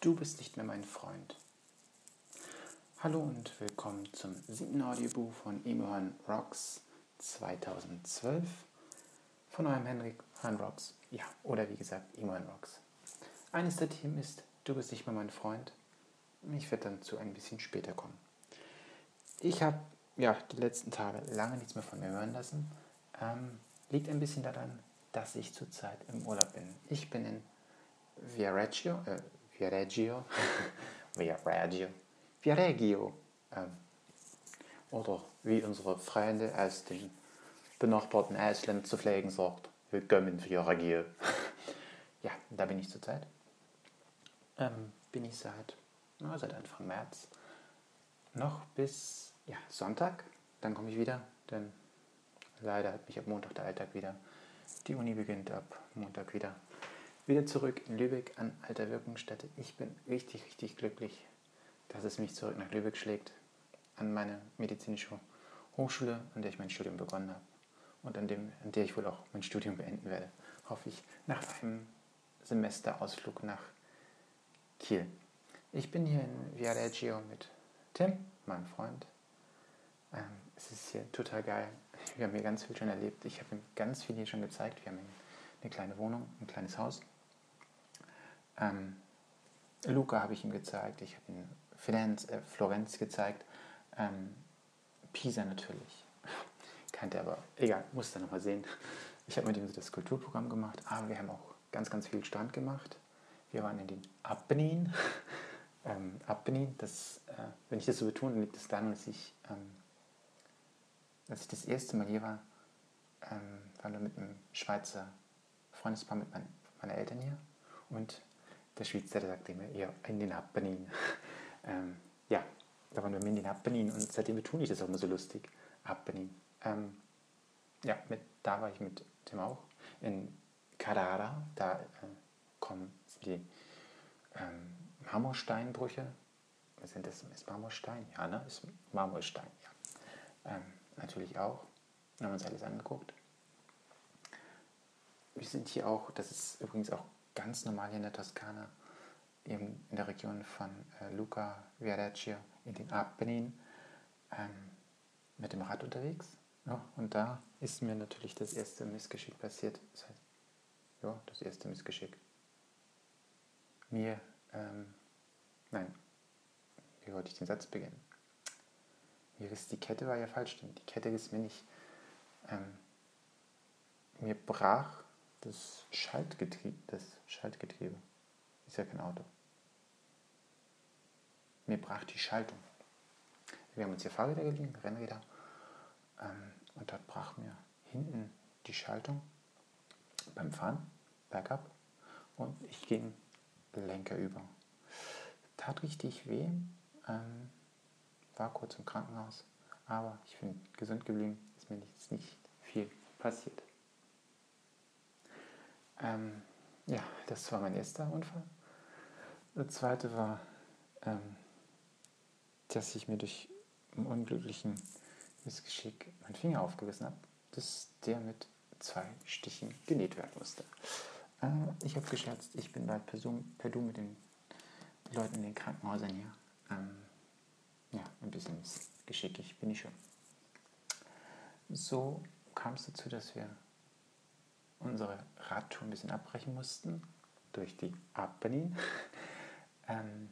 Du bist nicht mehr mein Freund. Hallo und willkommen zum siebten Audiobuch von Emohan Rocks 2012 von eurem Henrik Han Rocks. Ja, oder wie gesagt, Emohan Rocks. Eines der Themen ist Du bist nicht mehr mein Freund. Ich werde dann zu ein bisschen später kommen. Ich habe ja die letzten Tage lange nichts mehr von mir hören lassen. Ähm, liegt ein bisschen daran, dass ich zurzeit im Urlaub bin. Ich bin in Viareggio, äh, Viareggio, Viareggio, Viareggio, ähm, oder wie unsere Freunde aus den benachbarten Ausländern zu pflegen sagt, willkommen Viareggio. ja, da bin ich zurzeit. Ähm, bin ich seit, na, seit Anfang März noch bis ja, Sonntag. Dann komme ich wieder, denn leider hat mich ab Montag der Alltag wieder. Die Uni beginnt ab Montag wieder wieder zurück in Lübeck an alter Wirkungsstätte. Ich bin richtig, richtig glücklich, dass es mich zurück nach Lübeck schlägt, an meine medizinische Hochschule, an der ich mein Studium begonnen habe und an, dem, an der ich wohl auch mein Studium beenden werde, hoffe ich, nach einem Semesterausflug nach Kiel. Ich bin hier in Viareggio mit Tim, meinem Freund. Ähm, es ist hier total geil. Wir haben hier ganz viel schon erlebt. Ich habe ihm ganz viel hier schon gezeigt. Wir haben eine kleine Wohnung, ein kleines Haus. Ähm, Luca habe ich ihm gezeigt, ich habe ihm Florenz, äh, Florenz gezeigt, ähm, Pisa natürlich. Kannte er aber, egal, musste er nochmal sehen. Ich habe mit ihm das Kulturprogramm gemacht, aber wir haben auch ganz, ganz viel Strand gemacht. Wir waren in den Apennin. ähm, Apennin, das, äh, wenn ich das so betone, liegt es daran, dass ich, ähm, als ich das erste Mal hier war, ähm, waren wir mit einem Schweizer Freundespaar mit mein, meinen Eltern hier und der Schweizer sagte immer, ja, in den Apennin. ähm, ja, da waren wir in den Apennin und seitdem betone ich das auch immer so lustig. Apennin. Ähm, ja, mit, da war ich mit dem auch. In Carrara, da äh, kommen die ähm, Marmorsteinbrüche. Was sind das? Ist Marmorstein? Ja, ne? Ist Marmorstein, ja. Ähm, natürlich auch. Wir haben uns alles angeguckt. Wir sind hier auch, das ist übrigens auch ganz normal hier in der Toskana, eben in der Region von äh, Luca Viareggio in den Apennin, ähm, mit dem Rad unterwegs. Ja, und da ist mir natürlich das erste Missgeschick passiert. Das heißt, ja, das erste Missgeschick. Mir, ähm, nein, wie wollte ich den Satz beginnen? Mir ist die Kette war ja falsch, die Kette ist mir nicht. Ähm, mir brach das Schaltgetriebe, das Schaltgetriebe ist ja kein Auto. Mir brach die Schaltung. Wir haben uns hier Fahrräder geliehen, Rennräder, ähm, und dort brach mir hinten die Schaltung beim Fahren bergab und ich ging Lenker über. Tat richtig weh, ähm, war kurz im Krankenhaus, aber ich bin gesund geblieben, ist mir nichts nicht viel passiert. Ähm, ja, das war mein erster Unfall. Der zweite war, ähm, dass ich mir durch einen unglücklichen Missgeschick meinen Finger aufgerissen habe, dass der mit zwei Stichen genäht werden musste. Äh, ich habe gescherzt, ich bin bald per, Zoom, per Du mit den Leuten in den Krankenhäusern hier. Ähm, ja, ein bisschen geschickig bin ich schon. So kam es dazu, dass wir unsere Radtour ein bisschen abbrechen mussten durch die Apennin ähm,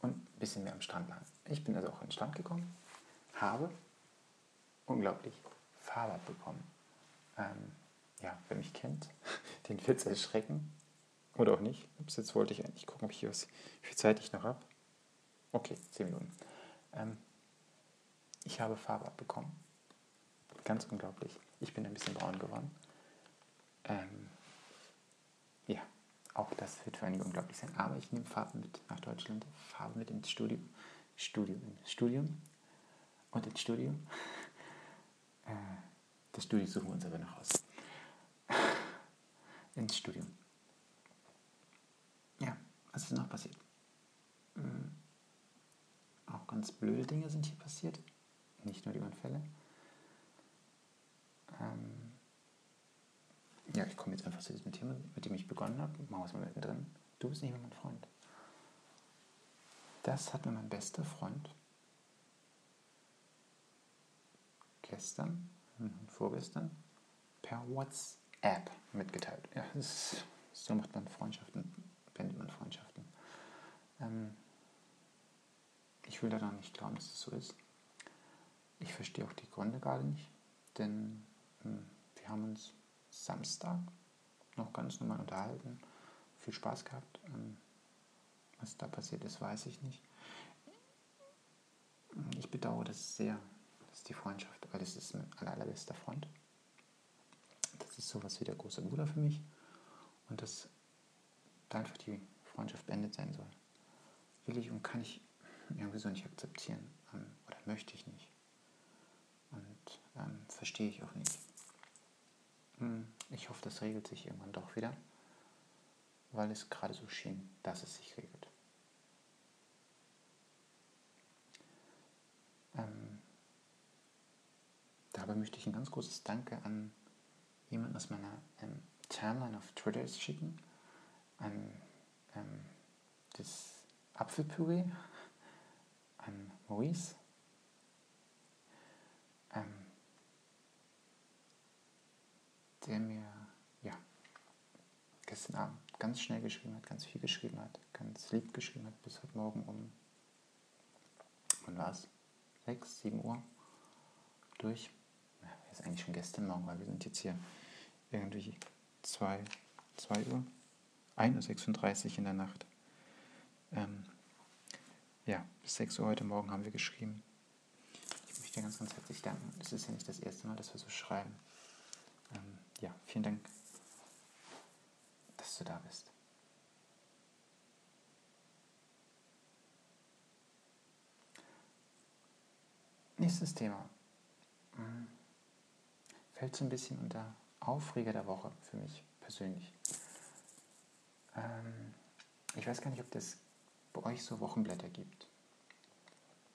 und ein bisschen mehr am Strand lang. Ich bin also auch an den Strand gekommen, habe unglaublich Farbe bekommen. Ähm, ja, wer mich kennt, den wird es erschrecken. Oder auch nicht. Ups, jetzt wollte ich eigentlich gucken, ob ich was, wie viel Zeit ich noch habe. Okay, 10 Minuten. Ähm, ich habe Farbe abbekommen. Ganz unglaublich. Ich bin ein bisschen braun geworden. Ähm, ja, auch das wird für einige unglaublich sein. Aber ich nehme Farbe mit nach Deutschland, Farbe mit ins Studium. Studium, Studium und ins Studium. Äh, das Studium suchen wir uns aber noch aus. ins Studium. Ja, was ist noch passiert? Ähm, auch ganz blöde Dinge sind hier passiert. Nicht nur die Unfälle. Ähm, ja, ich komme jetzt einfach zu diesem Thema, mit dem ich begonnen habe. Machen wir es mal mittendrin. Du bist nicht mehr mein Freund. Das hat mir mein bester Freund gestern, hm, vorgestern, per WhatsApp mitgeteilt. Ja, ist, so macht man Freundschaften, beendet man Freundschaften. Ähm, ich will daran nicht glauben, dass es das so ist. Ich verstehe auch die Gründe gerade nicht, denn wir haben uns Samstag noch ganz normal unterhalten, viel Spaß gehabt. Ähm, was da passiert ist, weiß ich nicht. Ich bedauere das sehr, dass die Freundschaft, weil das ist mein allerbester Freund. Das ist sowas wie der große Bruder für mich. Und dass da einfach die Freundschaft beendet sein soll. Will ich und kann ich irgendwie so nicht akzeptieren. Ähm, oder möchte ich nicht. Und ähm, verstehe ich auch nicht. Hm, ich hoffe, das regelt sich irgendwann doch wieder, weil es gerade so schien, dass es sich regelt. Ähm, dabei möchte ich ein ganz großes Danke an jemanden aus meiner ähm, Timeline auf Twitter schicken, an ähm, das Apfelpüree, an Maurice, ähm, der mir ja, gestern Abend ganz schnell geschrieben hat, ganz viel geschrieben hat, ganz lieb geschrieben hat, bis heute Morgen um, wann war es? 6, 7 Uhr durch. Ja, ist eigentlich schon gestern Morgen, weil wir sind jetzt hier irgendwie 2, 2 Uhr, 1.36 Uhr in der Nacht. Ähm, ja, bis 6 Uhr heute Morgen haben wir geschrieben. Ich möchte ganz, ganz herzlich danken. Es ist ja nicht das erste Mal, dass wir so schreiben. Ähm, ja, vielen Dank, dass du da bist. Nächstes Thema. Hm. Fällt so ein bisschen unter Aufreger der Woche für mich persönlich. Ähm, ich weiß gar nicht, ob das bei euch so Wochenblätter gibt,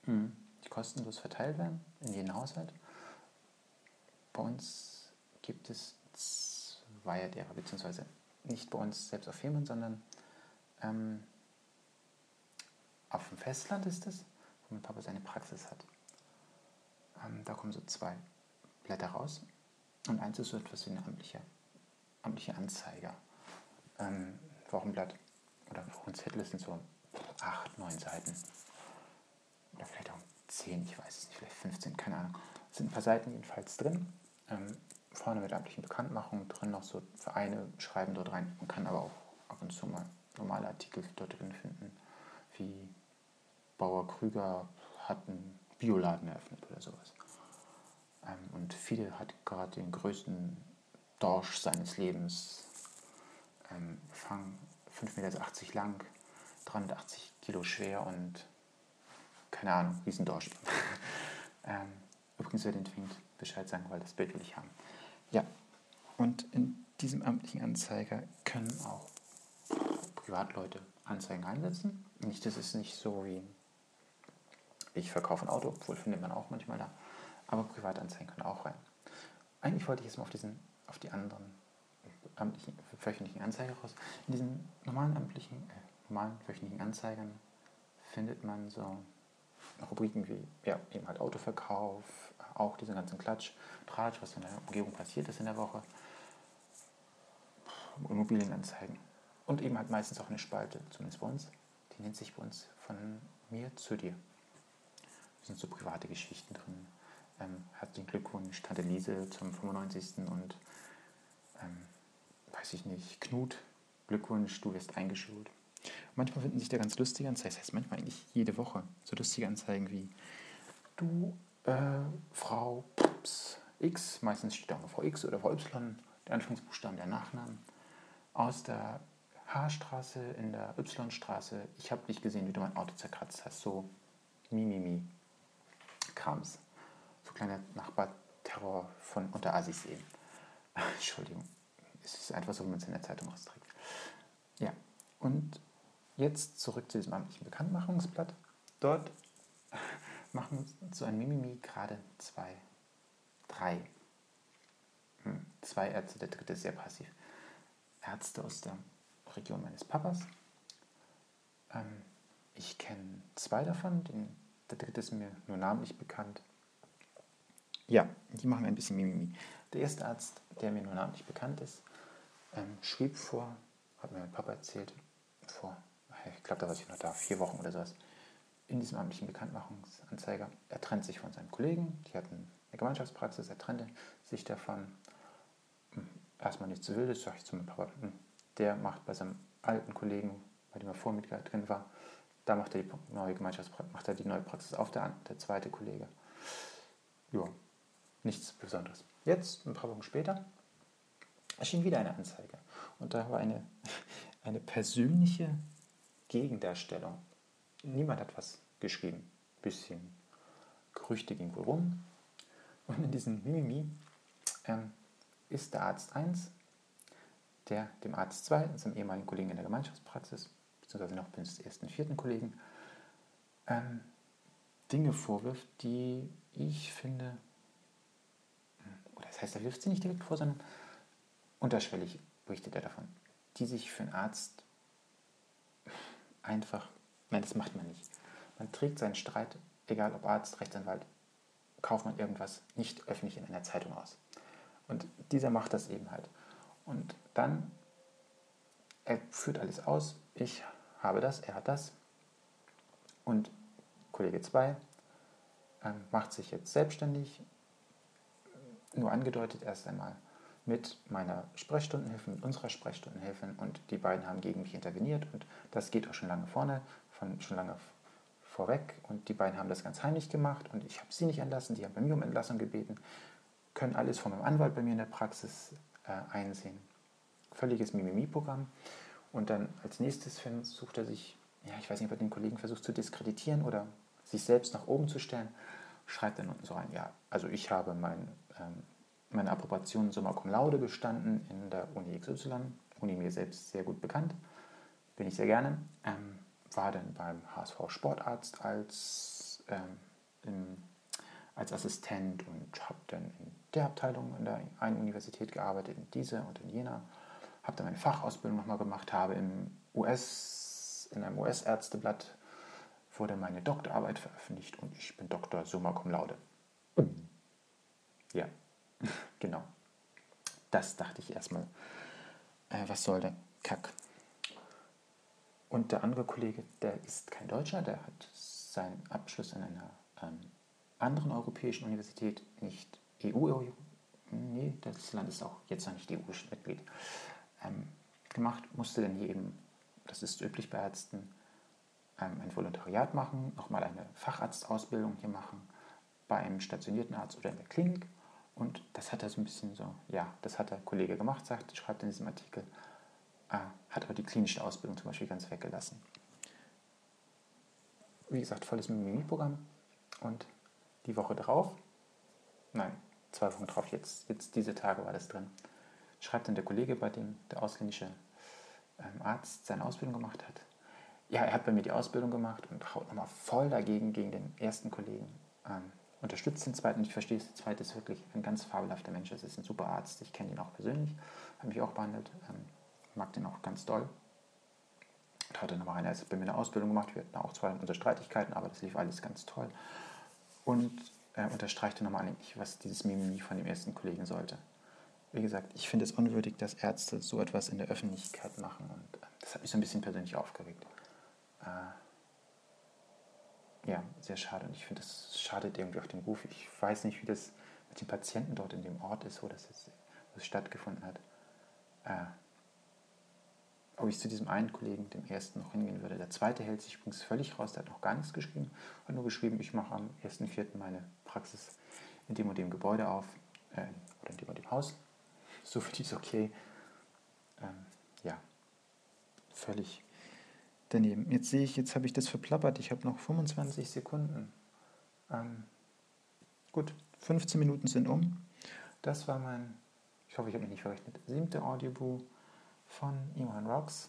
hm. die kostenlos verteilt werden in jeden Haushalt. Bei uns gibt es zwei derer, beziehungsweise nicht bei uns selbst auf Firmen, sondern ähm, auf dem Festland ist es, wo mein Papa seine Praxis hat. Ähm, da kommen so zwei Blätter raus und eins ist so etwas wie eine amtliche, amtliche Anzeiger. Ähm, Wochenblatt oder Wochenzettel sind so acht, neun Seiten. Oder vielleicht auch zehn, ich weiß es nicht, vielleicht 15, keine Ahnung. Es sind ein paar Seiten jedenfalls drin. Ähm, vorne mit amtlichen Bekanntmachungen drin, noch so Vereine schreiben dort rein. Man kann aber auch ab und zu mal normale Artikel dort drin finden, wie Bauer Krüger hat einen Bioladen eröffnet oder sowas. Ähm, und Fidel hat gerade den größten Dorsch seines Lebens ähm, gefangen, 5,80 Meter lang, 380 Kilo schwer und keine Ahnung, Riesendorsch. ähm, übrigens, wer den twingt, Bescheid sagen, weil das Bild will ich haben. Ja, und in diesem amtlichen Anzeiger können auch Privatleute Anzeigen einsetzen. Nicht, das ist nicht so wie ich verkaufe ein Auto, obwohl findet man auch manchmal da. Aber Privatanzeigen können auch rein. Eigentlich wollte ich jetzt mal auf, diesen, auf die anderen amtlichen, wöchentlichen Anzeiger raus. In diesen normalen amtlichen, äh, normalen wöchentlichen Anzeigern findet man so Rubriken wie ja, eben halt Autoverkauf, auch diesen ganzen Klatsch, Tratsch, was in der Umgebung passiert ist in der Woche, Immobilienanzeigen. Und eben halt meistens auch eine Spalte, zumindest bei uns, die nennt sich bei uns von mir zu dir. Da sind so private Geschichten drin. Ähm, herzlichen Glückwunsch, Tante Liese zum 95. und ähm, weiß ich nicht, Knut, Glückwunsch, du wirst eingeschult. Manchmal finden sich da ganz lustige Anzeigen, das heißt manchmal eigentlich jede Woche, so lustige Anzeigen wie du, äh, Frau X, meistens steht da auch Frau X oder Frau Y, der Anfangsbuchstaben der Nachnamen, aus der H-Straße in der Y-Straße, ich habe dich gesehen, wie du mein Auto zerkratzt hast, so Mimimi, Krams, so kleiner Nachbarterror von unter Assis eben. Entschuldigung, es ist einfach so, wie man es in der Zeitung austrägt. Ja, und jetzt zurück zu diesem amtlichen Bekanntmachungsblatt. Dort machen so ein Mimimi gerade zwei, drei, hm, zwei Ärzte, der dritte ist sehr passiv. Ärzte aus der Region meines Papas, Ähm, ich kenne zwei davon, den, der dritte ist mir nur namentlich bekannt. Ja, die machen ein bisschen Mimimi. Der erste Arzt, der mir nur namentlich bekannt ist, ähm, schrieb vor, hat mir mein Papa erzählt, vor, ich glaube, da war ich noch da, vier Wochen oder sowas, in diesem amtlichen Bekanntmachungsanzeiger. Er trennt sich von seinem Kollegen, die hatten eine Gemeinschaftspraxis, er trennte sich davon. Hm, erstmal nichts zu wildes, sage ich zu meinem Papa. Hm, der macht bei seinem alten Kollegen, bei dem er Vormitglied drin war, da macht er die neue Gemeinschaftspraxis, macht er die neue Praxis auf, der, der zweite Kollege. Ja, nichts Besonderes. Jetzt, ein paar Wochen später, erschien wieder eine Anzeige. Und da war eine, eine persönliche Gegendarstellung. Niemand hat was geschrieben. Bisschen Gerüchte ging wohl rum. Und in diesem Mimimi ähm, ist der Arzt 1, der dem Arzt 2, seinem ehemaligen Kollegen in der Gemeinschaftspraxis, beziehungsweise noch bis zum ersten, vierten Kollegen, ähm, Dinge vorwirft, die ich finde, oder das heißt, er wirft sie nicht direkt vor, sondern unterschwellig berichtet er davon, die sich für einen Arzt einfach, nein, das macht man nicht. Man trägt seinen Streit, egal ob Arzt, Rechtsanwalt, Kaufmann, irgendwas, nicht öffentlich in einer Zeitung aus. Und dieser macht das eben halt. Und dann, er führt alles aus, ich habe das, er hat das. Und Kollege 2 äh, macht sich jetzt selbstständig, nur angedeutet erst einmal mit meiner Sprechstundenhilfe, mit unserer Sprechstundenhilfe und die beiden haben gegen mich interveniert und das geht auch schon lange vorne, von, schon lange vorweg und die beiden haben das ganz heimlich gemacht und ich habe sie nicht entlassen, die haben bei mir um Entlassung gebeten, können alles von meinem Anwalt bei mir in der Praxis äh, einsehen. Völliges Mimimi-Programm und dann als nächstes versucht er sich, ja, ich weiß nicht, ob er den Kollegen versucht zu diskreditieren oder sich selbst nach oben zu stellen, schreibt dann unten so rein, ja, also ich habe mein ähm, meine Approbation Summa Cum Laude bestanden in der Uni XY, Uni mir selbst sehr gut bekannt, bin ich sehr gerne. Ähm, war dann beim HSV Sportarzt als, ähm, im, als Assistent und habe dann in der Abteilung in der einen Universität gearbeitet, in dieser und in jener. Habe dann meine Fachausbildung nochmal gemacht, habe im US, in einem US-Ärzteblatt wurde meine Doktorarbeit veröffentlicht und ich bin Doktor Summa Cum Laude. Ja, genau. Das dachte ich erstmal. Äh, was soll der Kack? Und der andere Kollege, der ist kein Deutscher, der hat seinen Abschluss an einer ähm, anderen europäischen Universität, nicht EU, nee, das Land ist auch jetzt noch nicht EU-Mitglied, ähm, gemacht, musste dann hier eben, das ist üblich bei Ärzten, ähm, ein Volontariat machen, nochmal eine Facharztausbildung hier machen, bei einem stationierten Arzt oder in der Klinik und das hat er so ein bisschen so, ja, das hat der Kollege gemacht, sagt, schreibt in diesem Artikel, äh, hat aber die klinische Ausbildung zum Beispiel ganz weggelassen. Wie gesagt, volles Mimimi-Programm. Und die Woche drauf, nein, zwei Wochen drauf, jetzt, jetzt diese Tage war das drin, schreibt dann der Kollege, bei dem der ausländische ähm, Arzt seine Ausbildung gemacht hat. Ja, er hat bei mir die Ausbildung gemacht und haut nochmal voll dagegen gegen den ersten Kollegen. Ähm, unterstützt den zweiten. Ich verstehe es, der zweite ist wirklich ein ganz fabelhafter Mensch. Es ist ein super Arzt. Ich kenne ihn auch persönlich, habe mich auch behandelt, ähm, mag den auch ganz doll. Und hatte nochmal eine, also bei mir eine Ausbildung gemacht. Wir hatten auch zwei unsere Streitigkeiten, aber das lief alles ganz toll. Und äh, unterstreichte nochmal eigentlich, was dieses Mimimi von dem ersten Kollegen sollte. Wie gesagt, ich finde es unwürdig, dass Ärzte so etwas in der Öffentlichkeit machen. Und äh, das hat mich so ein bisschen persönlich aufgeregt. Äh, ja, sehr schade. Und ich finde, das schadet irgendwie auf dem Ruf. Ich weiß nicht, wie das mit den Patienten dort in dem Ort ist, wo das jetzt wo es stattgefunden hat. Äh, ob ich zu diesem einen Kollegen, dem ersten, noch hingehen würde. Der zweite hält sich übrigens völlig raus, der hat noch gar nichts geschrieben, hat nur geschrieben, ich mache am 1.4. meine Praxis in dem und dem Gebäude auf, äh, oder in dem und dem Haus. So für die ist okay. Ähm, ja, völlig daneben. Jetzt sehe ich, jetzt habe ich das verplappert. Ich habe noch 25 Sekunden. Ähm, gut, 15 Minuten sind um. Das war mein, ich hoffe, ich habe mich nicht verrechnet, siebte Audiobuch von Iman Rocks.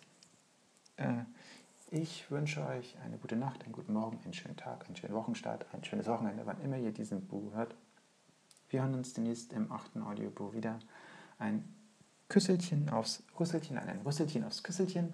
Äh, ich wünsche euch eine gute Nacht, einen guten Morgen, einen schönen Tag, einen schönen Wochenstart, ein schönes Wochenende, wann immer ihr diesen Buch hört. Wir hören uns demnächst im achten Audiobuch wieder. Ein Küsselchen aufs Rüsselchen, ein Rüsselchen aufs Küsselchen